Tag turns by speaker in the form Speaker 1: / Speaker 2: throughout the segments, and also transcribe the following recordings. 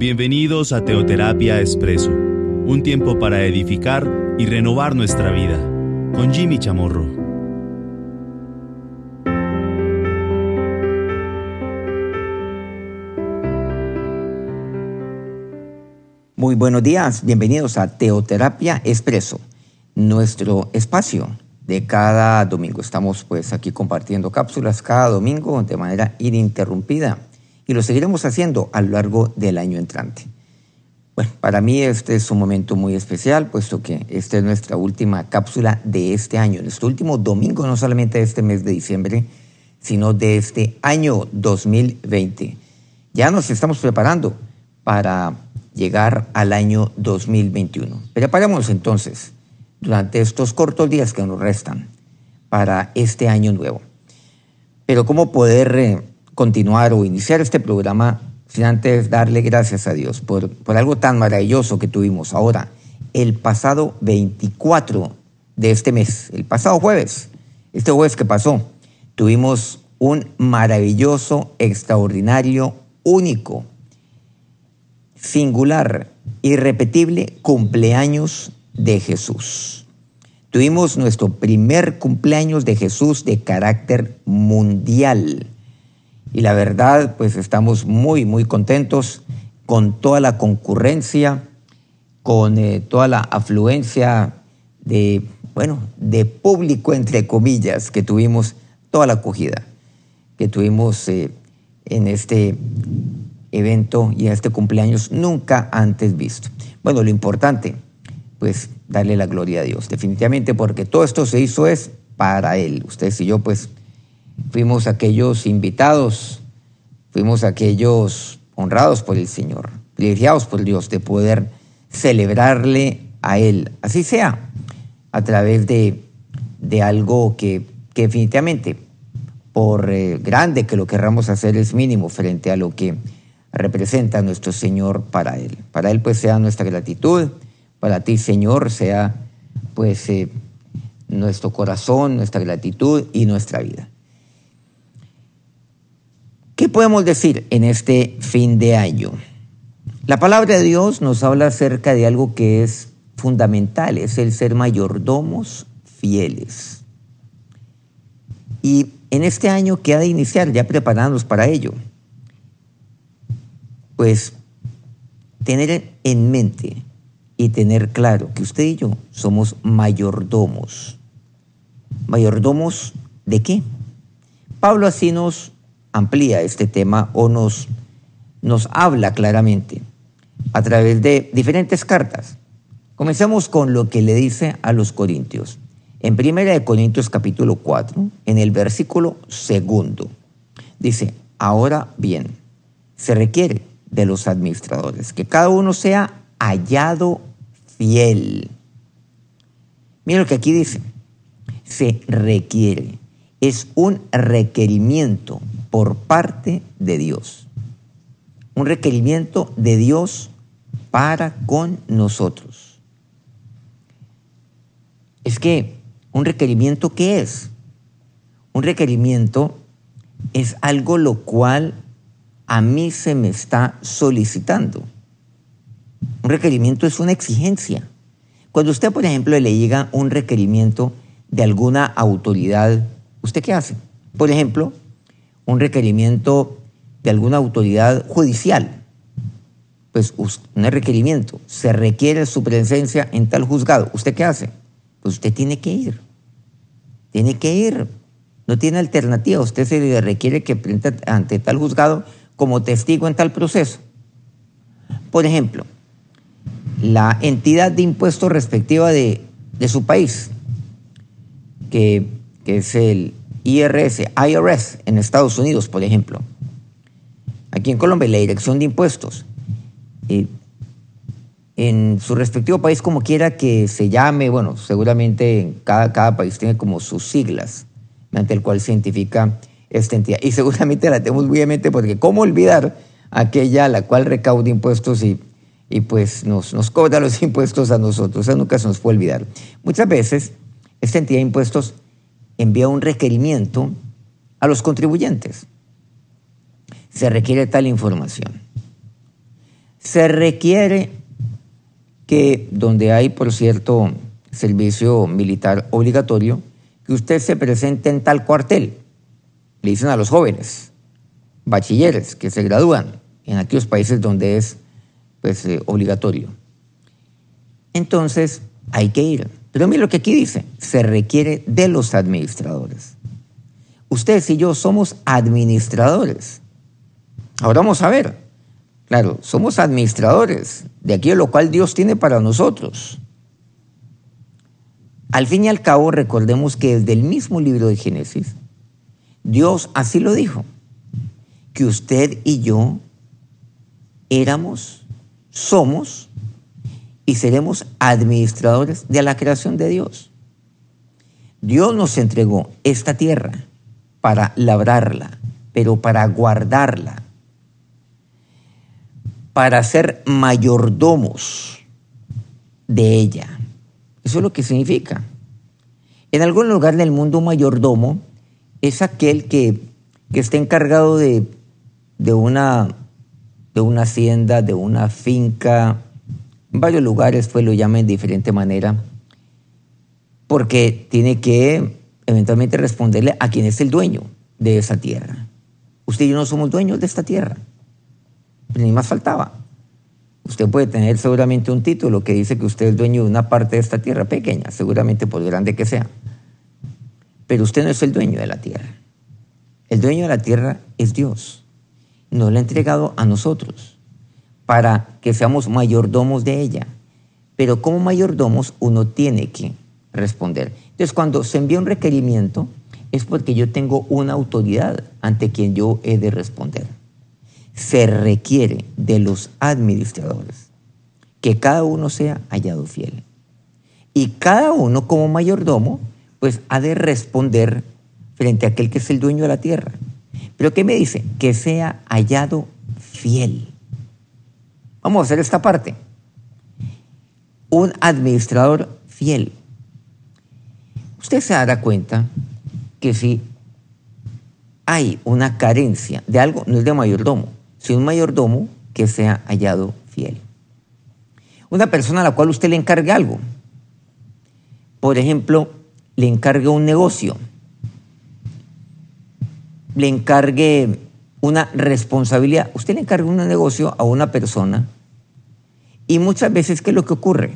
Speaker 1: Bienvenidos a Teoterapia Expreso, un tiempo para edificar y renovar nuestra vida, con Jimmy Chamorro.
Speaker 2: Muy buenos días, bienvenidos a Teoterapia Expreso, nuestro espacio de cada domingo. Estamos pues aquí compartiendo cápsulas cada domingo de manera ininterrumpida y lo seguiremos haciendo a lo largo del año entrante. Bueno, para mí este es un momento muy especial, puesto que esta es nuestra última cápsula de este año, nuestro último domingo, no solamente de este mes de diciembre, sino de este año 2020. Ya nos estamos preparando para llegar al año 2021. Preparémonos entonces durante estos cortos días que nos restan para este año nuevo. Pero ¿cómo poder eh, continuar o iniciar este programa sin antes darle gracias a Dios por, por algo tan maravilloso que tuvimos ahora, el pasado 24 de este mes, el pasado jueves, este jueves que pasó, tuvimos un maravilloso, extraordinario, único, singular, irrepetible cumpleaños de Jesús. Tuvimos nuestro primer cumpleaños de Jesús de carácter mundial. Y la verdad, pues estamos muy, muy contentos con toda la concurrencia, con eh, toda la afluencia de, bueno, de público, entre comillas, que tuvimos, toda la acogida que tuvimos eh, en este evento y en este cumpleaños nunca antes visto. Bueno, lo importante, pues darle la gloria a Dios, definitivamente, porque todo esto se hizo es para Él. Ustedes y yo, pues, fuimos aquellos invitados, fuimos aquellos honrados por el Señor, privilegiados por Dios de poder celebrarle a Él, así sea, a través de, de algo que, que, definitivamente, por eh, grande que lo querramos hacer, es mínimo frente a lo que representa nuestro Señor para Él. Para Él pues sea nuestra gratitud, para ti Señor sea pues eh, nuestro corazón, nuestra gratitud y nuestra vida. ¿Qué podemos decir en este fin de año? La palabra de Dios nos habla acerca de algo que es fundamental, es el ser mayordomos fieles. Y en este año que ha de iniciar, ya preparándonos para ello, pues tener en mente y tener claro que usted y yo somos mayordomos. ¿Mayordomos de qué? Pablo así nos amplía este tema o nos, nos habla claramente a través de diferentes cartas. Comencemos con lo que le dice a los corintios. En Primera de Corintios capítulo 4, en el versículo segundo, dice, ahora bien, se requiere de los administradores que cada uno sea hallado fiel. Mira lo que aquí dice, se requiere, es un requerimiento por parte de Dios. Un requerimiento de Dios para con nosotros. Es que, ¿un requerimiento qué es? Un requerimiento es algo lo cual a mí se me está solicitando. Un requerimiento es una exigencia. Cuando usted, por ejemplo, le llega un requerimiento de alguna autoridad, ¿usted qué hace? Por ejemplo, un requerimiento de alguna autoridad judicial, pues un requerimiento, se requiere su presencia en tal juzgado. ¿Usted qué hace? Pues usted tiene que ir. Tiene que ir. No tiene alternativa. Usted se le requiere que presente ante tal juzgado como testigo en tal proceso. Por ejemplo, la entidad de impuesto respectiva de, de su país, que, que es el IRS, IRS en Estados Unidos, por ejemplo. Aquí en Colombia, la Dirección de Impuestos. en su respectivo país, como quiera que se llame, bueno, seguramente cada, cada país tiene como sus siglas, mediante el cual se identifica esta entidad. Y seguramente la tenemos muy en mente porque ¿cómo olvidar aquella a la cual recauda impuestos y, y pues nos, nos cobra los impuestos a nosotros? Eso nunca se nos puede olvidar. Muchas veces esta entidad de impuestos envía un requerimiento a los contribuyentes. Se requiere tal información. Se requiere que donde hay, por cierto, servicio militar obligatorio, que usted se presente en tal cuartel. Le dicen a los jóvenes, bachilleres que se gradúan en aquellos países donde es pues, eh, obligatorio. Entonces, hay que ir. Pero mire lo que aquí dice, se requiere de los administradores. Ustedes y yo somos administradores. Ahora vamos a ver. Claro, somos administradores de aquello lo cual Dios tiene para nosotros. Al fin y al cabo, recordemos que desde el mismo libro de Génesis, Dios así lo dijo, que usted y yo éramos, somos y seremos administradores de la creación de Dios. Dios nos entregó esta tierra para labrarla, pero para guardarla, para ser mayordomos de ella. Eso es lo que significa. En algún lugar del mundo un mayordomo es aquel que, está encargado de, una, de una hacienda, de una finca, varios lugares pues lo llaman de diferente manera, porque tiene que eventualmente responderle a quien es el dueño de esa tierra. Usted y yo no somos dueños de esta tierra, ni más faltaba. Usted puede tener seguramente un título que dice que usted es dueño de una parte de esta tierra pequeña, seguramente por grande que sea. Pero usted no es el dueño de la tierra. El dueño de la tierra es Dios. Nos la ha entregado a nosotros para que seamos mayordomos de ella. Pero como mayordomos uno tiene que responder. Entonces, cuando se envía un requerimiento, es porque yo tengo una autoridad ante quien yo he de responder. Se requiere de los administradores que cada uno sea hallado fiel. Y cada uno como mayordomo, pues ha de responder frente a aquel que es el dueño de la tierra. Pero ¿qué me dice? Que sea hallado fiel. Vamos a hacer esta parte. Un administrador fiel. Usted se dará cuenta que si hay una carencia de algo, no es de mayordomo, sino un mayordomo que sea hallado fiel. Una persona a la cual usted le encargue algo. Por ejemplo, le encargue un negocio, le encargue una responsabilidad. Usted le encarga un negocio a una persona y muchas veces, ¿qué es lo que ocurre?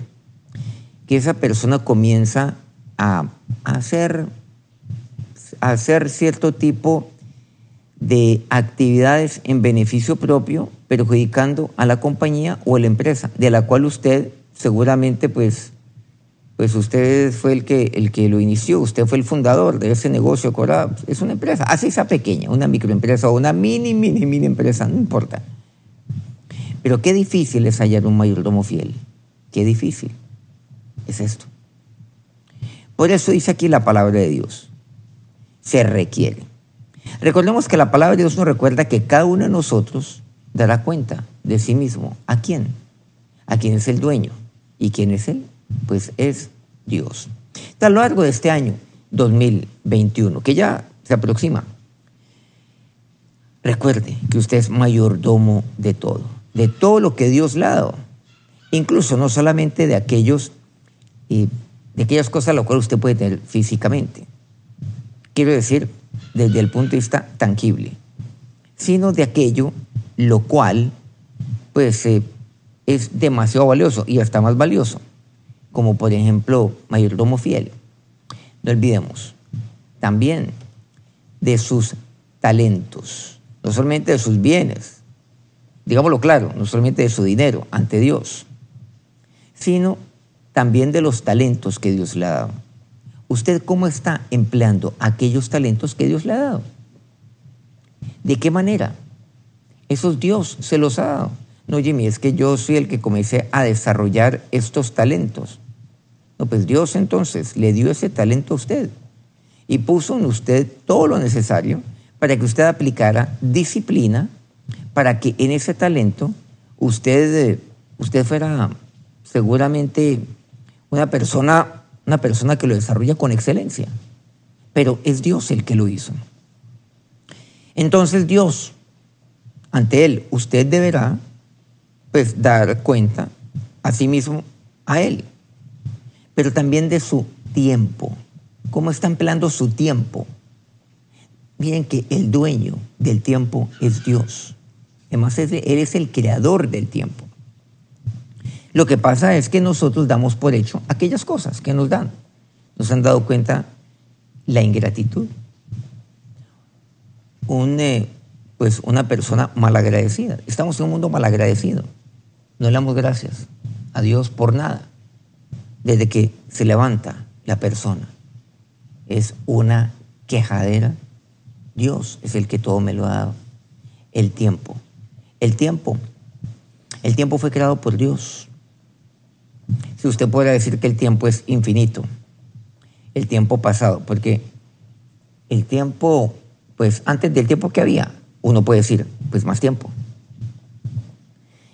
Speaker 2: Que esa persona comienza a hacer, a hacer cierto tipo de actividades en beneficio propio, perjudicando a la compañía o a la empresa, de la cual usted seguramente pues pues usted fue el que, el que lo inició, usted fue el fundador de ese negocio, es una empresa, así sea pequeña, una microempresa o una mini, mini, mini empresa, no importa. Pero qué difícil es hallar un mayordomo fiel, qué difícil es esto. Por eso dice aquí la palabra de Dios, se requiere. Recordemos que la palabra de Dios nos recuerda que cada uno de nosotros dará cuenta de sí mismo. ¿A quién? ¿A quién es el dueño? ¿Y quién es él? Pues es Dios. A lo largo de este año 2021, que ya se aproxima, recuerde que usted es mayordomo de todo, de todo lo que Dios le ha dado, incluso no solamente de aquellos y de aquellas cosas a las cuales usted puede tener físicamente. Quiero decir, desde el punto de vista tangible, sino de aquello lo cual, pues, eh, es demasiado valioso y hasta más valioso como por ejemplo mayordomo fiel. No olvidemos también de sus talentos, no solamente de sus bienes, digámoslo claro, no solamente de su dinero ante Dios, sino también de los talentos que Dios le ha dado. ¿Usted cómo está empleando aquellos talentos que Dios le ha dado? ¿De qué manera? Esos Dios se los ha dado. No, Jimmy, es que yo soy el que comencé a desarrollar estos talentos. No, pues Dios entonces le dio ese talento a usted y puso en usted todo lo necesario para que usted aplicara disciplina, para que en ese talento usted, usted fuera seguramente una persona, una persona que lo desarrolla con excelencia. Pero es Dios el que lo hizo. Entonces Dios, ante Él, usted deberá pues dar cuenta a sí mismo a él, pero también de su tiempo, cómo está empleando su tiempo. Miren que el dueño del tiempo es Dios. Además, Él es el creador del tiempo. Lo que pasa es que nosotros damos por hecho aquellas cosas que nos dan. Nos han dado cuenta la ingratitud. Un, eh, pues una persona malagradecida. Estamos en un mundo malagradecido. No le damos gracias a Dios por nada. Desde que se levanta la persona. Es una quejadera. Dios es el que todo me lo ha dado. El tiempo. El tiempo. El tiempo fue creado por Dios. Si usted puede decir que el tiempo es infinito, el tiempo pasado, porque el tiempo, pues antes del tiempo que había, uno puede decir, pues más tiempo.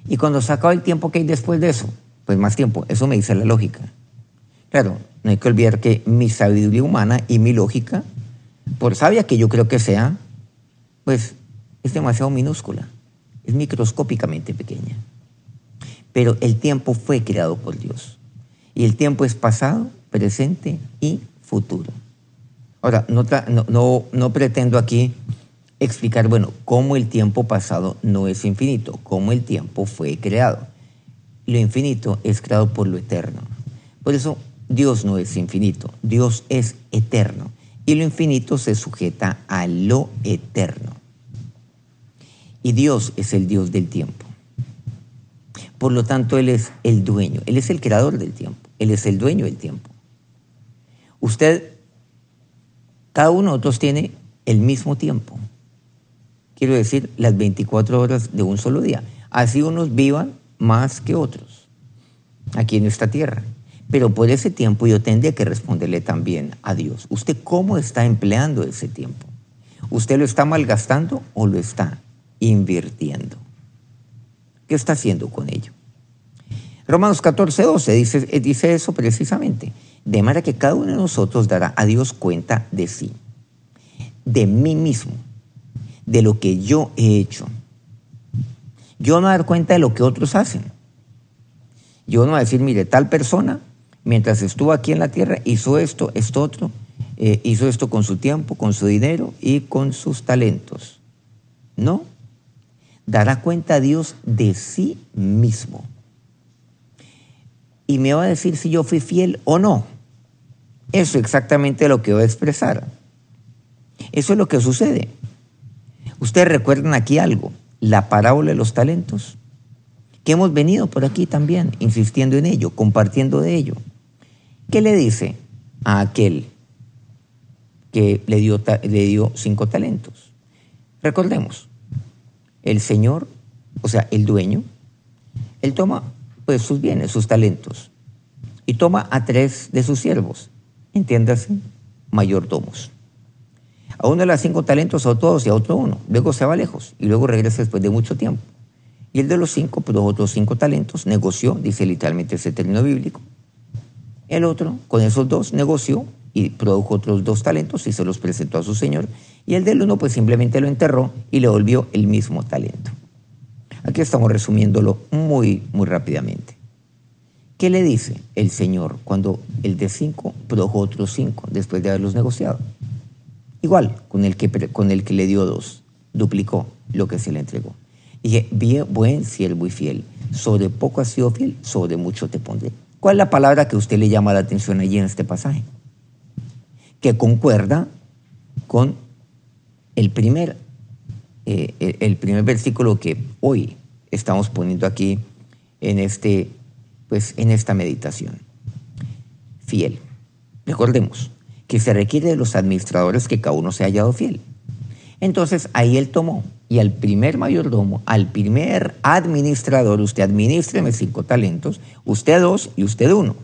Speaker 2: Y cuando se acaba el tiempo que hay después de eso, pues más tiempo. Eso me dice la lógica. Claro, no hay que olvidar que mi sabiduría humana y mi lógica, por sabia que yo creo que sea, pues es demasiado minúscula, es microscópicamente pequeña. Pero el tiempo fue creado por Dios. Y el tiempo es pasado, presente y futuro. Ahora, no, no, no, pretendo aquí explicar, bueno, cómo el tiempo pasado no es infinito, cómo el tiempo fue creado. Lo infinito es creado por lo eterno. Por eso Dios no es infinito, Dios es eterno. Y lo infinito se sujeta a lo eterno. Y Dios es el Dios del tiempo. Por lo tanto, Él es el dueño, Él es el creador del tiempo, Él es el dueño del tiempo. Usted, cada uno de nosotros tiene el mismo tiempo. Quiero decir, las 24 horas de un solo día. Así unos vivan más que otros aquí en esta tierra. Pero por ese tiempo yo tendría que responderle también a Dios. ¿Usted cómo está empleando ese tiempo? ¿Usted lo está malgastando o lo está invirtiendo? ¿Qué está haciendo con ello? Romanos 14, 12 dice, eh, dice eso precisamente. De manera que cada uno de nosotros dará a Dios cuenta de sí, de mí mismo, de lo que yo he hecho. Yo no voy a dar cuenta de lo que otros hacen. Yo no voy a decir, mire, tal persona, mientras estuvo aquí en la tierra, hizo esto, esto otro, eh, hizo esto con su tiempo, con su dinero y con sus talentos. No, dará cuenta a Dios de sí mismo. Y me va a decir si yo fui fiel o no. Eso es exactamente lo que voy a expresar. Eso es lo que sucede. Ustedes recuerdan aquí algo, la parábola de los talentos, que hemos venido por aquí también, insistiendo en ello, compartiendo de ello. ¿Qué le dice a aquel que le dio, le dio cinco talentos? Recordemos, el Señor, o sea, el dueño, él toma pues sus bienes, sus talentos, y toma a tres de sus siervos, entiéndase, mayordomos. A uno de los cinco talentos, a todos y a otro uno. Luego se va lejos y luego regresa después de mucho tiempo. Y el de los cinco, pues los otros cinco talentos, negoció, dice literalmente ese término bíblico. El otro, con esos dos, negoció y produjo otros dos talentos y se los presentó a su señor. Y el del uno pues simplemente lo enterró y le volvió el mismo talento. Aquí estamos resumiéndolo muy, muy rápidamente. ¿Qué le dice el Señor cuando el de cinco produjo otros cinco después de haberlos negociado? Igual con el que, con el que le dio dos, duplicó lo que se le entregó. Dije, bien, buen siervo y fiel, sobre poco has sido fiel, sobre mucho te pondré. ¿Cuál es la palabra que usted le llama la atención allí en este pasaje? que concuerda con el primer, eh, el primer versículo que hoy estamos poniendo aquí en, este, pues, en esta meditación. Fiel. Recordemos que se requiere de los administradores que cada uno se haya hallado fiel. Entonces ahí él tomó y al primer mayordomo, al primer administrador, usted administreme cinco talentos, usted dos y usted uno.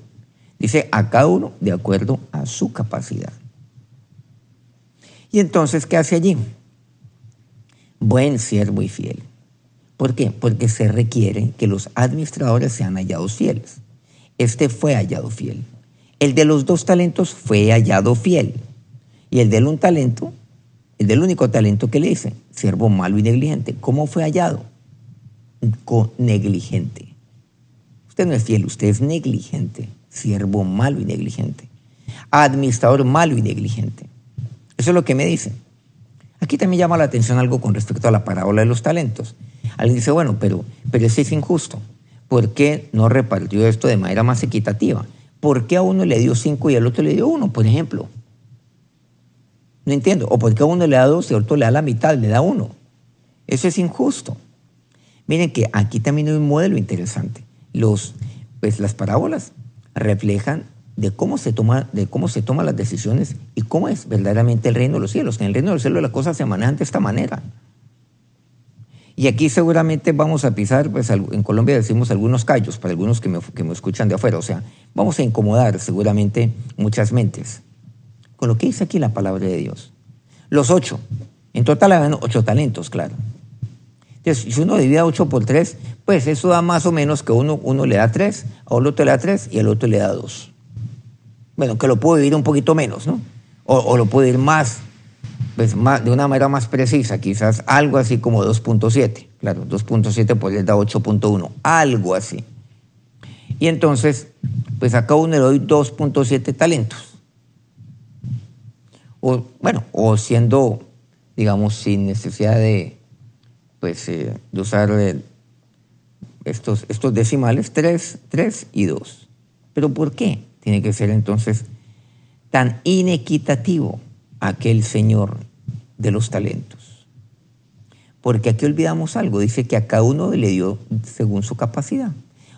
Speaker 2: Dice a cada uno de acuerdo a su capacidad. Y entonces, ¿qué hace allí? Buen siervo y fiel. ¿Por qué? Porque se requiere que los administradores sean hallados fieles. Este fue hallado fiel. El de los dos talentos fue hallado fiel. Y el del un talento, del único talento que le dice, siervo malo y negligente, ¿cómo fue hallado? negligente. Usted no es fiel, usted es negligente, siervo malo y negligente, administrador malo y negligente. Eso es lo que me dicen. Aquí también llama la atención algo con respecto a la parábola de los talentos. Alguien dice, bueno, pero, pero ese es injusto. ¿Por qué no repartió esto de manera más equitativa? ¿Por qué a uno le dio cinco y al otro le dio uno, por ejemplo? No entiendo. ¿O por qué a uno le da dos y al otro le da la mitad, le da uno? Eso es injusto. Miren que aquí también hay un modelo interesante. Los, pues las parábolas reflejan de cómo se toma, de cómo se toman las decisiones y cómo es verdaderamente el reino de los cielos. En el reino de los cielos las cosas se manejan de esta manera. Y aquí seguramente vamos a pisar, pues en Colombia decimos algunos callos, para algunos que me, que me escuchan de afuera, o sea, vamos a incomodar seguramente muchas mentes. Con lo que dice aquí la palabra de Dios. Los ocho, en total hay ocho talentos, claro. Entonces, si uno divide ocho por tres, pues eso da más o menos que uno, uno le da tres, a otro le da tres y al otro le da dos. Bueno, que lo puedo dividir un poquito menos, ¿no? O, lo puedo ir más, pues, de una manera más precisa, quizás algo así como 2.7. Claro, 2.7 pues le da 8.1, algo así. Y entonces, pues a cada uno le doy 2.7 talentos. O, bueno, o siendo, digamos, sin necesidad de, pues, eh, de usar eh, estos, estos decimales, 3, 3 y 2. ¿Pero por qué tiene que ser entonces tan inequitativo? aquel Señor de los talentos. Porque aquí olvidamos algo, dice que a cada uno le dio según su capacidad.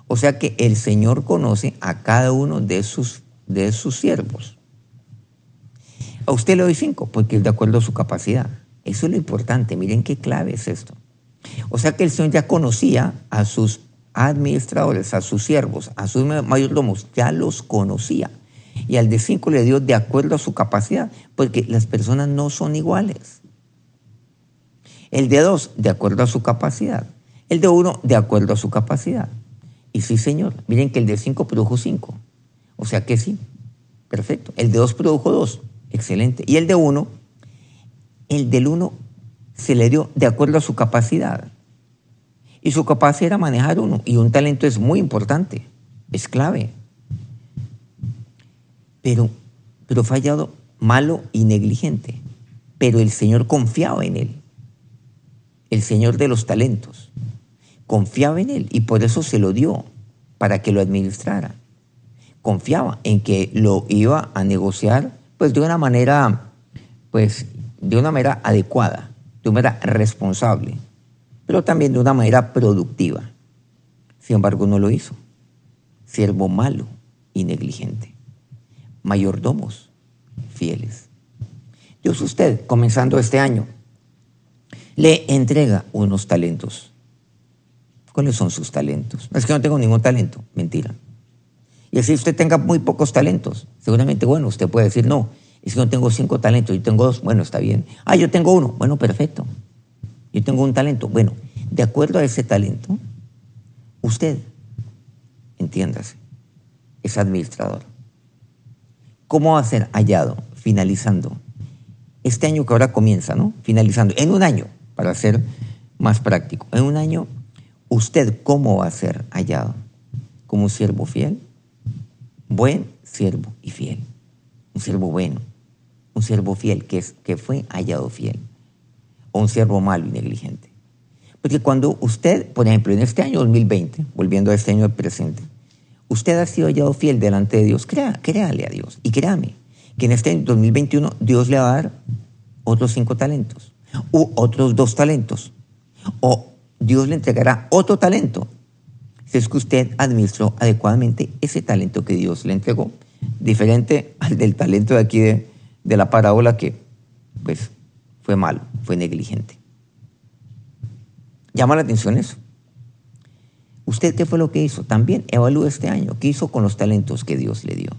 Speaker 2: O sea que el Señor conoce a cada uno de sus, de sus siervos. A usted le doy cinco, porque es de acuerdo a su capacidad. Eso es lo importante, miren qué clave es esto. O sea que el Señor ya conocía a sus administradores, a sus siervos, a sus mayordomos, ya los conocía y al de cinco le dio de acuerdo a su capacidad, porque las personas no son iguales. El de dos, de acuerdo a su capacidad. El de uno, de acuerdo a su capacidad. Y sí, señor, miren que el de cinco produjo cinco. O sea que sí, perfecto. El de dos produjo dos, excelente. Y el de uno, el del uno se le dio de acuerdo a su capacidad. Y su capacidad era manejar uno. Y un talento es muy importante, es clave pero, pero fallado, malo y negligente. Pero el Señor confiaba en él, el Señor de los talentos. Confiaba en él y por eso se lo dio, para que lo administrara. Confiaba en que lo iba a negociar pues de una manera, pues de una manera adecuada, de una manera responsable, pero también de una manera productiva. Sin embargo, no lo hizo. Siervo malo y negligente mayordomos fieles. Dios usted, comenzando este año, le entrega unos talentos. ¿Cuáles son sus talentos? Es que no tengo ningún talento, mentira. Y así usted tenga muy pocos talentos, seguramente, bueno, usted puede decir, no, es que no tengo cinco talentos, yo tengo dos, bueno, está bien. Ah, yo tengo uno, bueno, perfecto. Yo tengo un talento, bueno, de acuerdo a ese talento, usted, entiéndase, es administrador. ¿Cómo va a ser hallado? Finalizando. Este año que ahora comienza, ¿no? Finalizando. En un año, para ser más práctico. En un año, ¿usted cómo va a ser hallado? ¿Como un siervo fiel? Buen siervo y fiel. Un siervo bueno. Un siervo fiel que, es, que fue hallado fiel. O un siervo malo y negligente. Porque cuando usted, por ejemplo, en este año 2020, volviendo a este año presente, usted ha sido hallado fiel delante de Dios, créale a Dios y créame que en este 2021 Dios le va a dar otros cinco talentos u otros dos talentos o Dios le entregará otro talento si es que usted administró adecuadamente ese talento que Dios le entregó, diferente al del talento de aquí de, la parábola que pues fue malo, fue negligente. Llama la atención eso. ¿Usted qué fue lo que hizo? También evalúe este año. ¿Qué hizo con los talentos que Dios le dio?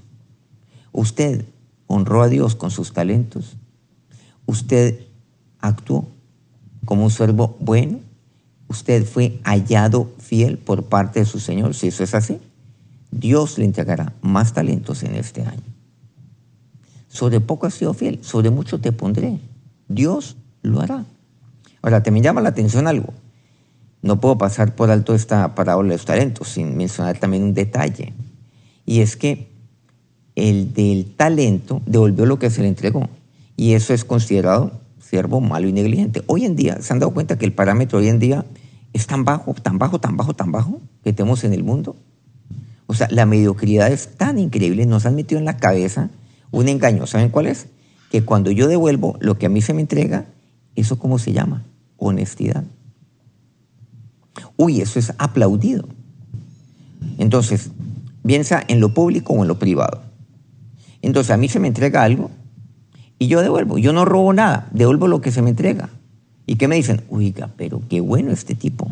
Speaker 2: ¿Usted honró a Dios con sus talentos? ¿Usted actuó como un siervo bueno? ¿Usted fue hallado fiel por parte de su Señor? Si eso es así, Dios le entregará más talentos en este año. Sobre poco has sido fiel, sobre mucho te pondré. Dios lo hará. Ahora, te me llama la atención algo no puedo pasar por alto esta parábola de los talentos sin mencionar también un detalle. Y es que el del talento devolvió lo que se le entregó. Y eso es considerado siervo malo y negligente. Hoy en día, ¿se han dado cuenta que el parámetro hoy en día es tan bajo, tan bajo, tan bajo, tan bajo que tenemos en el mundo? O sea, la mediocridad es tan increíble, nos han metido en la cabeza un engaño. ¿Saben cuál es? Que cuando yo devuelvo lo que a mí se me entrega, ¿eso cómo se llama? Honestidad. Uy, eso es aplaudido. Entonces, piensa en lo público o en lo privado. Entonces, a mí se me entrega algo y yo devuelvo. Yo no robo nada, devuelvo lo que se me entrega. ¿Y qué me dicen? Oiga, pero qué bueno este tipo.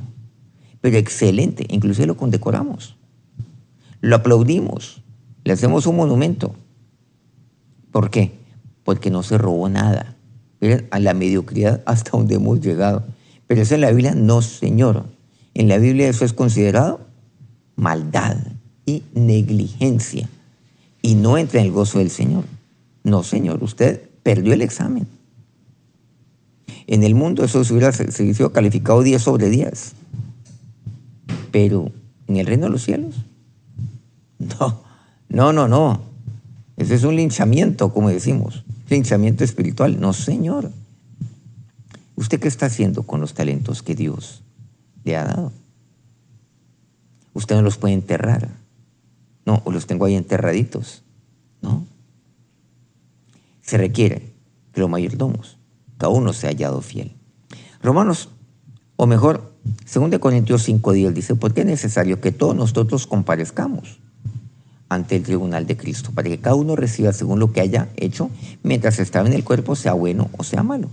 Speaker 2: Pero excelente, inclusive lo condecoramos. Lo aplaudimos, le hacemos un monumento. ¿Por qué? Porque no se robó nada. Miren, a la mediocridad hasta donde hemos llegado. Pero eso en la Biblia no, Señor. En la Biblia eso es considerado maldad y negligencia. Y no entra en el gozo del Señor. No, Señor, usted perdió el examen. En el mundo eso se hubiera sido calificado 10 sobre 10. Pero en el reino de los cielos no, no, no, no. Ese es un linchamiento, como decimos. Linchamiento espiritual. No, Señor. ¿Usted qué está haciendo con los talentos que Dios le ha dado? Usted no los puede enterrar. No, o los tengo ahí enterraditos. No. Se requiere que los mayordomos, cada uno sea hallado fiel. Romanos, o mejor, 2 Corintios 5.10 dice, porque es necesario que todos nosotros comparezcamos ante el tribunal de Cristo, para que cada uno reciba según lo que haya hecho mientras estaba en el cuerpo, sea bueno o sea malo.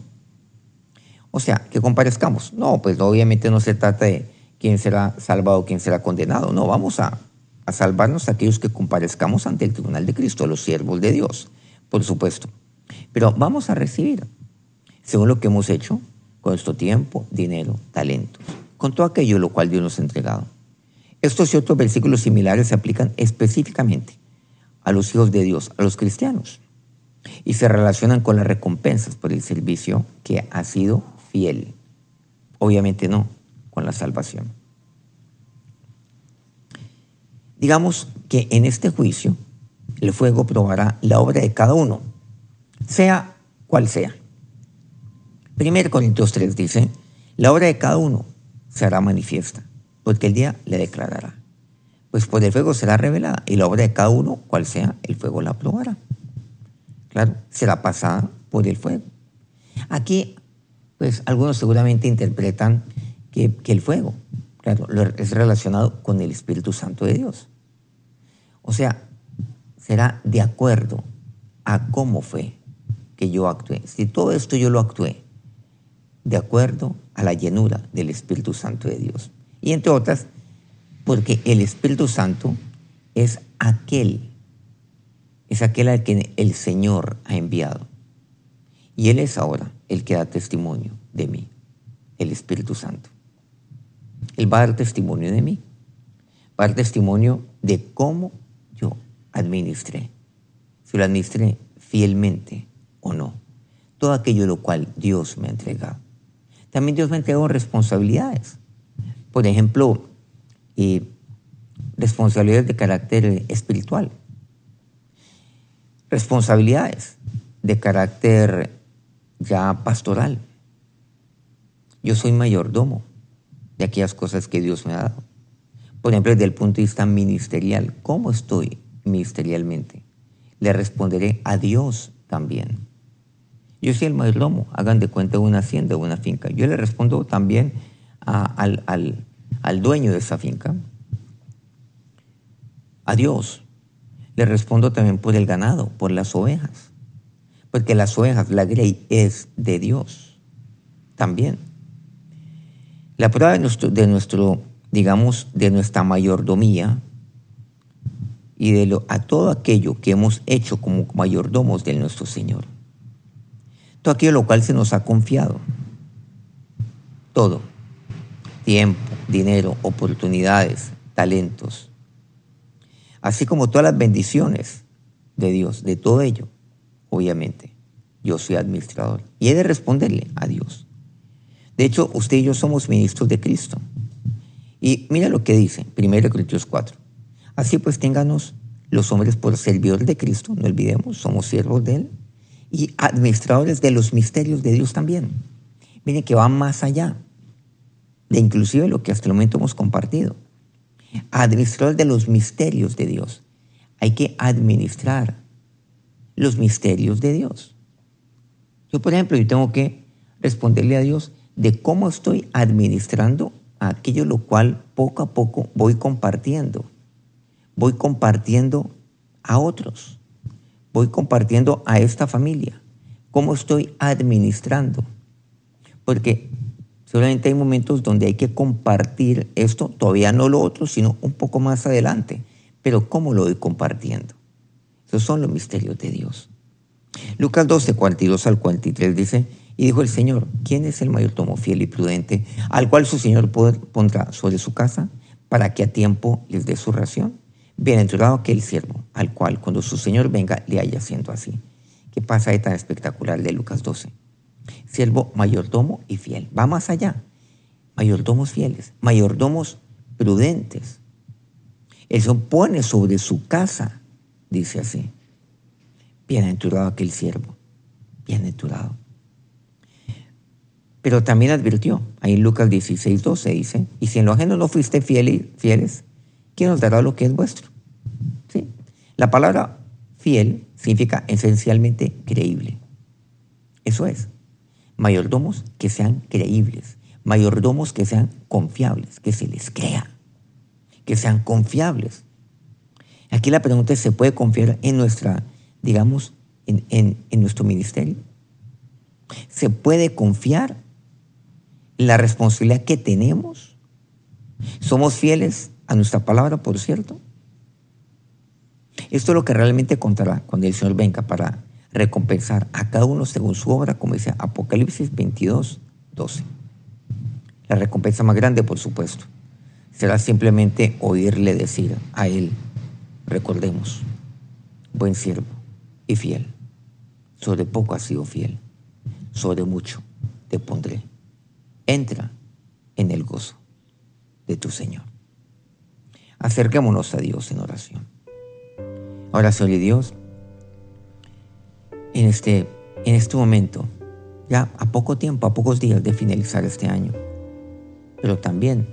Speaker 2: O sea, que comparezcamos. No, pues obviamente no se trata de quién será salvado quién será condenado. No, vamos a, a salvarnos aquellos que comparezcamos ante el tribunal de Cristo, los siervos de Dios, por supuesto. Pero vamos a recibir, según lo que hemos hecho, con nuestro tiempo, dinero, talentos, con todo aquello lo cual Dios nos ha entregado. Estos y otros versículos similares se aplican específicamente a los hijos de Dios, a los cristianos, y se relacionan con las recompensas por el servicio que ha sido fiel. Obviamente no con la salvación. Digamos que en este juicio el fuego probará la obra de cada uno, sea cual sea. 1 Corintios 3 dice, la obra de cada uno será manifiesta porque el día le declarará. Pues por el fuego será revelada y la obra de cada uno, cual sea, el fuego la probará. Claro, será pasada por el fuego. Aquí, pues algunos seguramente interpretan que, que el fuego, claro, es relacionado con el Espíritu Santo de Dios. O sea, será de acuerdo a cómo fue que yo actué. Si todo esto yo lo actué de acuerdo a la llenura del Espíritu Santo de Dios. Y entre otras, porque el Espíritu Santo es aquel, es aquel al que el Señor ha enviado. Y Él es ahora el que da testimonio de mí, el Espíritu Santo. Él va a dar testimonio de mí, va a dar testimonio de cómo yo administré, si lo administré fielmente o no, todo aquello lo cual Dios me ha entregado. También Dios me ha entregado responsabilidades por ejemplo, responsabilidades de carácter espiritual, responsabilidades de carácter ya pastoral. Yo soy mayordomo de aquellas cosas que Dios me ha dado. Por ejemplo, desde el punto de vista ministerial, ¿cómo estoy ministerialmente? Le responderé a Dios también. Yo soy el mayordomo, hagan de cuenta una hacienda una finca. Yo le respondo también al, al dueño de esa finca, a Dios. Le respondo también por el ganado, por las ovejas, porque las ovejas, la grey es de Dios también. La prueba de nuestro, de nuestro, digamos, de nuestra mayordomía y de lo, a todo aquello que hemos hecho como mayordomos de nuestro Señor. Todo aquello lo cual se nos ha confiado. Todo tiempo, dinero, oportunidades, talentos, así como todas las bendiciones de Dios, de todo ello, obviamente, yo soy administrador y he de responderle a Dios. De hecho, usted y yo somos ministros de Cristo. Y mira lo que dice 1 Corintios 4. Así pues, ténganos los hombres por servidores de Cristo, no olvidemos, somos siervos de Él, y administradores de los misterios de Dios también. Miren que va más allá de inclusive lo que hasta el momento hemos compartido. Administradores de los misterios de Dios. Hay que administrar los misterios de Dios. Yo, por ejemplo, yo tengo que responderle a Dios de cómo estoy administrando aquello lo cual poco a poco voy compartiendo. Voy compartiendo a otros. Voy compartiendo a esta familia. ¿Cómo estoy administrando? Porque solamente hay momentos donde hay que compartir esto, todavía no lo otro, sino un poco más adelante. Pero ¿cómo lo voy compartiendo? Esos son los misterios de Dios. Lucas 12, 42 al 43 dice, y dijo el Señor, ¿quién es el mayordomo fiel y prudente al cual su Señor pondrá sobre su casa para que a tiempo les dé su ración? Bienaventurado aquel siervo al cual cuando su Señor venga le haya siendo así. ¿Qué pasa ahí tan espectacular de Lucas 12? Siervo mayordomo y fiel. Va más allá. Mayordomos fieles, mayordomos prudentes. Él se pone sobre su casa, dice así. Bienaventurado aquel siervo. Bienaventurado. Pero también advirtió, ahí en Lucas 16, 12 dice, y si en lo ajeno no fuiste fieles, ¿quién os dará lo que es vuestro? ¿Sí? La palabra fiel significa esencialmente creíble. Eso es. Mayordomos que sean creíbles, mayordomos que sean confiables, que se les crea, que sean confiables. Aquí la pregunta es, ¿se puede confiar en nuestra, digamos, en, en nuestro ministerio? ¿Se puede confiar la responsabilidad que tenemos. Somos fieles a nuestra palabra, por cierto. Esto es lo que realmente contará cuando el Señor venga para recompensar a cada uno según su obra, como dice Apocalipsis 22, 12. La recompensa más grande, por supuesto, será simplemente oírle decir a Él, recordemos, buen siervo y fiel, sobre poco has sido fiel, sobre mucho te pondré entra en el gozo de tu Señor. Acerquémonos a Dios en oración. Ahora, Señor Dios, en este, en este momento, ya a poco tiempo, a pocos días de finalizar este año, pero también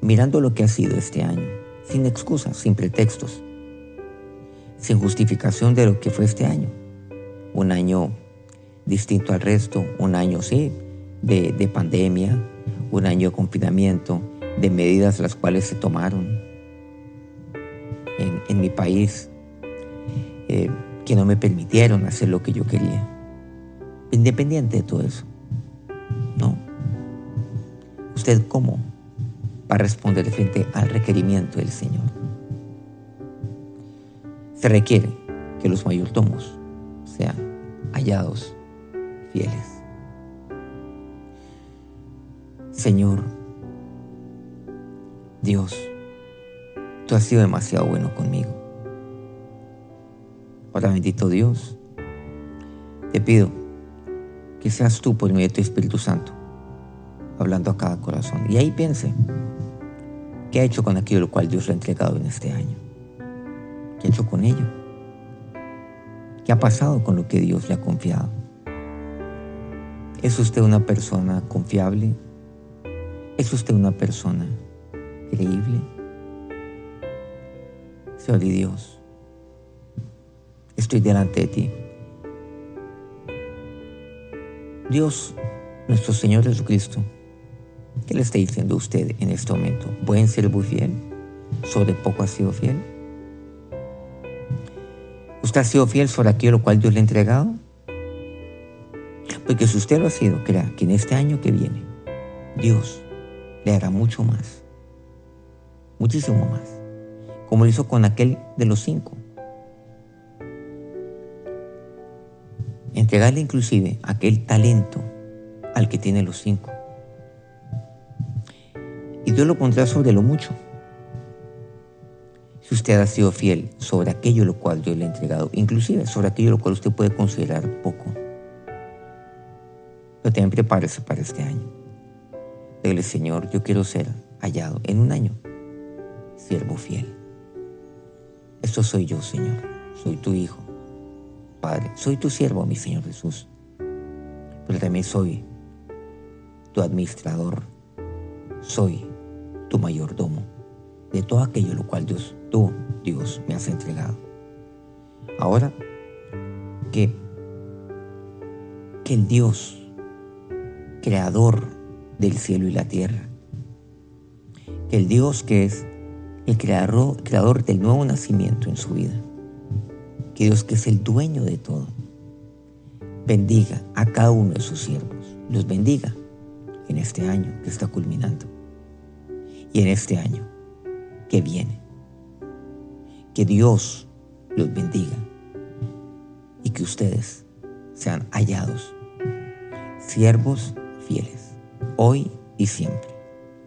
Speaker 2: mirando lo que ha sido este año, sin excusas, sin pretextos, sin justificación de lo que fue este año. Un año distinto al resto, un año, sí, de, pandemia, un año de confinamiento, de medidas las cuales se tomaron en, mi país, eh, que no me permitieron hacer lo que yo quería. Independiente de todo eso, ¿no? ¿Usted cómo va a responder frente al requerimiento del Señor? Se requiere que los mayordomos sean hallados fieles. Señor, Dios, tú has sido demasiado bueno conmigo. Ahora bendito Dios, te pido que seas tú por medio de tu Espíritu Santo, hablando a cada corazón. Y ahí piense, ¿qué ha hecho con aquello lo cual Dios le ha entregado en este año? ¿Qué ha hecho con ello? ¿Qué ha pasado con lo que Dios le ha confiado? ¿Es usted una persona confiable? ¿Es usted una persona creíble? Señor y Dios, estoy delante de ti. Dios, nuestro Señor Jesucristo, ¿qué le está diciendo a usted en este momento? ¿Buen muy fiel? ¿Sobre poco ha sido fiel? ¿Usted ha sido fiel sobre aquello lo cual Dios le ha entregado? Porque si usted lo ha sido, crea que en este año que viene, Dios le hará mucho más, muchísimo más, como lo hizo con aquel de los cinco. Entregarle inclusive aquel talento al que tiene los cinco. Y Dios lo pondrá sobre lo mucho. Si usted ha sido fiel sobre aquello lo cual Dios le ha entregado, inclusive sobre aquello lo cual usted puede considerar poco. Pero también prepárese para este año. Dile, Señor, yo quiero ser hallado en un año, siervo fiel. Esto soy yo, Señor, soy tu Hijo, Padre, soy tu siervo, mi Señor Jesús, pero también soy tu administrador, soy tu mayordomo de todo aquello lo cual Dios, tú, Dios, me has entregado. Ahora que, que el Dios, creador del cielo y la tierra, que el Dios que es el creador, creador del nuevo nacimiento en su vida, que Dios que es el dueño de todo, bendiga a cada uno de sus siervos, los bendiga en este año que está culminando y en este año que viene. Que Dios los bendiga y que ustedes sean hallados siervos fieles, hoy y siempre.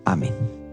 Speaker 2: Amén.